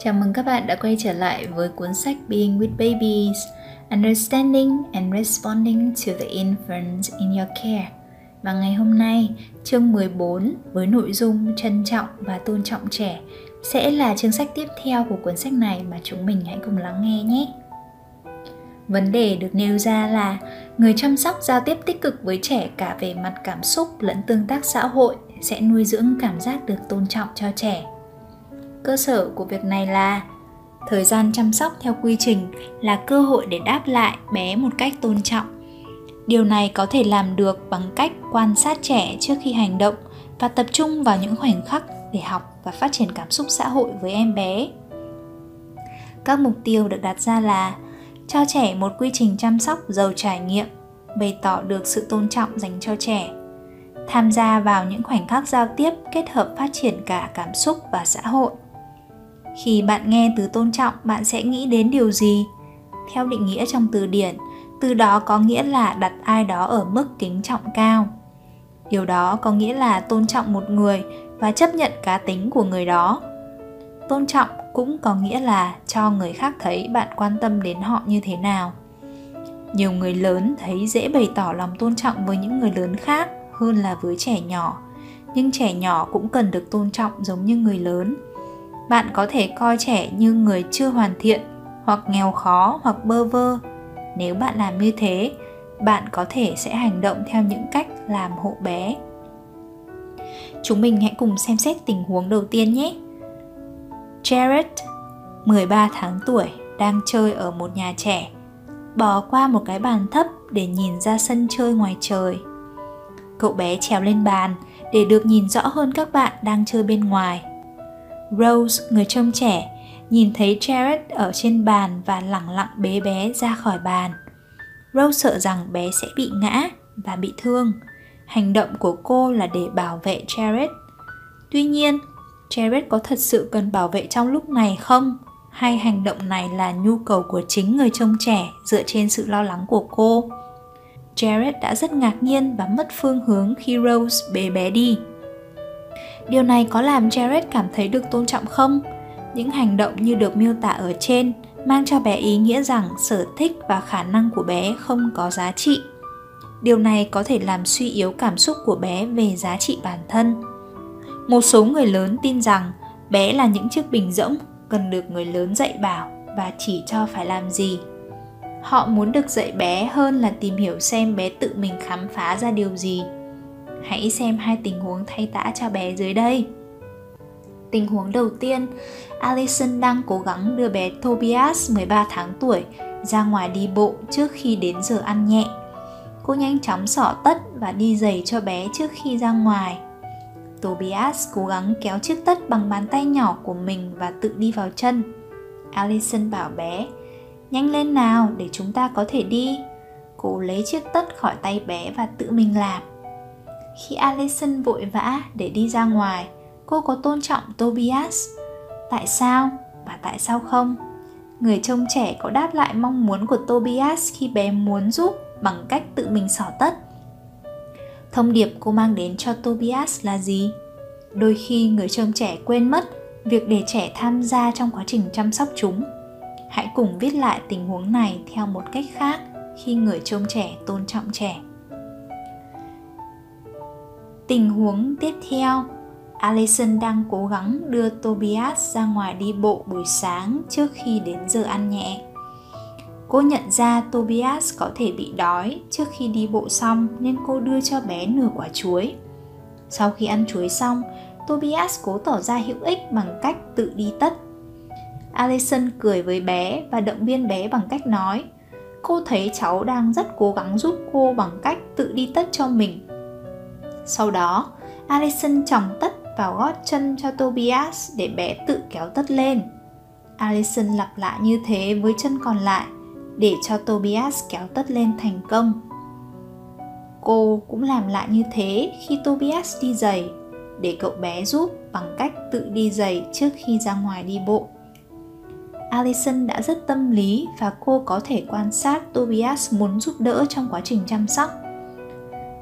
Chào mừng các bạn đã quay trở lại với cuốn sách Being with Babies Understanding and Responding to the Infants in Your Care Và ngày hôm nay, chương 14 với nội dung trân trọng và tôn trọng trẻ sẽ là chương sách tiếp theo của cuốn sách này mà chúng mình hãy cùng lắng nghe nhé. Vấn đề được nêu ra là người chăm sóc giao tiếp tích cực với trẻ cả về mặt cảm xúc lẫn tương tác xã hội sẽ nuôi dưỡng cảm giác được tôn trọng cho trẻ cơ sở của việc này là thời gian chăm sóc theo quy trình là cơ hội để đáp lại bé một cách tôn trọng. Điều này có thể làm được bằng cách quan sát trẻ trước khi hành động và tập trung vào những khoảnh khắc để học và phát triển cảm xúc xã hội với em bé. Các mục tiêu được đặt ra là cho trẻ một quy trình chăm sóc giàu trải nghiệm, bày tỏ được sự tôn trọng dành cho trẻ, tham gia vào những khoảnh khắc giao tiếp kết hợp phát triển cả cảm xúc và xã hội khi bạn nghe từ tôn trọng, bạn sẽ nghĩ đến điều gì? Theo định nghĩa trong từ điển, từ đó có nghĩa là đặt ai đó ở mức kính trọng cao. Điều đó có nghĩa là tôn trọng một người và chấp nhận cá tính của người đó. Tôn trọng cũng có nghĩa là cho người khác thấy bạn quan tâm đến họ như thế nào. Nhiều người lớn thấy dễ bày tỏ lòng tôn trọng với những người lớn khác hơn là với trẻ nhỏ. Nhưng trẻ nhỏ cũng cần được tôn trọng giống như người lớn bạn có thể coi trẻ như người chưa hoàn thiện, hoặc nghèo khó, hoặc bơ vơ. Nếu bạn làm như thế, bạn có thể sẽ hành động theo những cách làm hộ bé. Chúng mình hãy cùng xem xét tình huống đầu tiên nhé. Jared 13 tháng tuổi, đang chơi ở một nhà trẻ. Bò qua một cái bàn thấp để nhìn ra sân chơi ngoài trời. Cậu bé trèo lên bàn để được nhìn rõ hơn các bạn đang chơi bên ngoài. Rose, người trông trẻ, nhìn thấy Jared ở trên bàn và lẳng lặng bế bé ra khỏi bàn. Rose sợ rằng bé sẽ bị ngã và bị thương. Hành động của cô là để bảo vệ Jared. Tuy nhiên, Jared có thật sự cần bảo vệ trong lúc này không? Hay hành động này là nhu cầu của chính người trông trẻ dựa trên sự lo lắng của cô? Jared đã rất ngạc nhiên và mất phương hướng khi Rose bế bé đi. Điều này có làm Jared cảm thấy được tôn trọng không? Những hành động như được miêu tả ở trên mang cho bé ý nghĩa rằng sở thích và khả năng của bé không có giá trị. Điều này có thể làm suy yếu cảm xúc của bé về giá trị bản thân. Một số người lớn tin rằng bé là những chiếc bình rỗng cần được người lớn dạy bảo và chỉ cho phải làm gì. Họ muốn được dạy bé hơn là tìm hiểu xem bé tự mình khám phá ra điều gì Hãy xem hai tình huống thay tã cho bé dưới đây. Tình huống đầu tiên, Alison đang cố gắng đưa bé Tobias 13 tháng tuổi ra ngoài đi bộ trước khi đến giờ ăn nhẹ. Cô nhanh chóng xỏ tất và đi giày cho bé trước khi ra ngoài. Tobias cố gắng kéo chiếc tất bằng bàn tay nhỏ của mình và tự đi vào chân. Alison bảo bé, nhanh lên nào để chúng ta có thể đi. Cô lấy chiếc tất khỏi tay bé và tự mình làm. Khi Alison vội vã để đi ra ngoài, cô có tôn trọng Tobias. Tại sao và tại sao không? Người trông trẻ có đáp lại mong muốn của Tobias khi bé muốn giúp bằng cách tự mình xỏ tất. Thông điệp cô mang đến cho Tobias là gì? Đôi khi người trông trẻ quên mất việc để trẻ tham gia trong quá trình chăm sóc chúng. Hãy cùng viết lại tình huống này theo một cách khác khi người trông trẻ tôn trọng trẻ. Tình huống tiếp theo, Allison đang cố gắng đưa Tobias ra ngoài đi bộ buổi sáng trước khi đến giờ ăn nhẹ. Cô nhận ra Tobias có thể bị đói trước khi đi bộ xong nên cô đưa cho bé nửa quả chuối. Sau khi ăn chuối xong, Tobias cố tỏ ra hữu ích bằng cách tự đi tất. Allison cười với bé và động viên bé bằng cách nói Cô thấy cháu đang rất cố gắng giúp cô bằng cách tự đi tất cho mình sau đó, Alison chồng tất vào gót chân cho Tobias để bé tự kéo tất lên. Alison lặp lại như thế với chân còn lại để cho Tobias kéo tất lên thành công. Cô cũng làm lại như thế khi Tobias đi giày để cậu bé giúp bằng cách tự đi giày trước khi ra ngoài đi bộ. Alison đã rất tâm lý và cô có thể quan sát Tobias muốn giúp đỡ trong quá trình chăm sóc.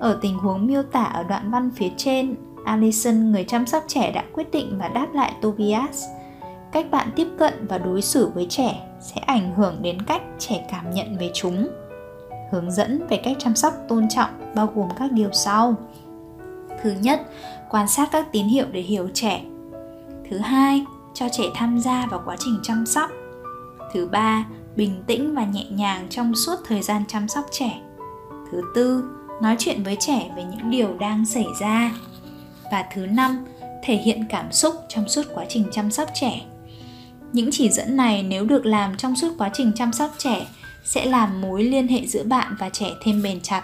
Ở tình huống miêu tả ở đoạn văn phía trên, Allison người chăm sóc trẻ đã quyết định và đáp lại Tobias. cách bạn tiếp cận và đối xử với trẻ sẽ ảnh hưởng đến cách trẻ cảm nhận về chúng. Hướng dẫn về cách chăm sóc tôn trọng bao gồm các điều sau. Thứ nhất quan sát các tín hiệu để hiểu trẻ. Thứ hai cho trẻ tham gia vào quá trình chăm sóc. Thứ ba bình tĩnh và nhẹ nhàng trong suốt thời gian chăm sóc trẻ. Thứ tư nói chuyện với trẻ về những điều đang xảy ra. Và thứ năm, thể hiện cảm xúc trong suốt quá trình chăm sóc trẻ. Những chỉ dẫn này nếu được làm trong suốt quá trình chăm sóc trẻ sẽ làm mối liên hệ giữa bạn và trẻ thêm bền chặt.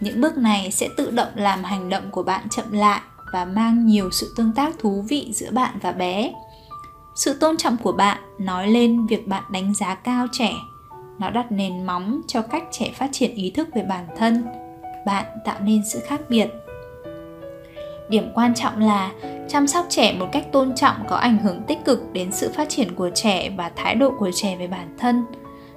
Những bước này sẽ tự động làm hành động của bạn chậm lại và mang nhiều sự tương tác thú vị giữa bạn và bé. Sự tôn trọng của bạn nói lên việc bạn đánh giá cao trẻ. Nó đặt nền móng cho cách trẻ phát triển ý thức về bản thân bạn tạo nên sự khác biệt. Điểm quan trọng là chăm sóc trẻ một cách tôn trọng có ảnh hưởng tích cực đến sự phát triển của trẻ và thái độ của trẻ về bản thân.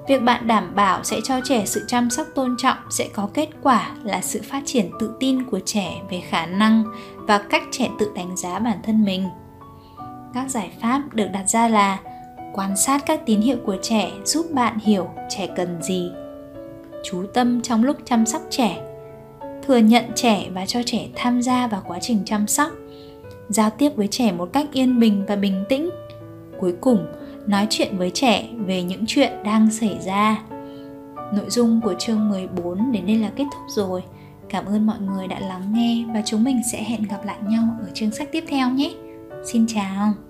Việc bạn đảm bảo sẽ cho trẻ sự chăm sóc tôn trọng sẽ có kết quả là sự phát triển tự tin của trẻ về khả năng và cách trẻ tự đánh giá bản thân mình. Các giải pháp được đặt ra là quan sát các tín hiệu của trẻ giúp bạn hiểu trẻ cần gì, chú tâm trong lúc chăm sóc trẻ thừa nhận trẻ và cho trẻ tham gia vào quá trình chăm sóc. Giao tiếp với trẻ một cách yên bình và bình tĩnh. Cuối cùng, nói chuyện với trẻ về những chuyện đang xảy ra. Nội dung của chương 14 đến đây là kết thúc rồi. Cảm ơn mọi người đã lắng nghe và chúng mình sẽ hẹn gặp lại nhau ở chương sách tiếp theo nhé. Xin chào!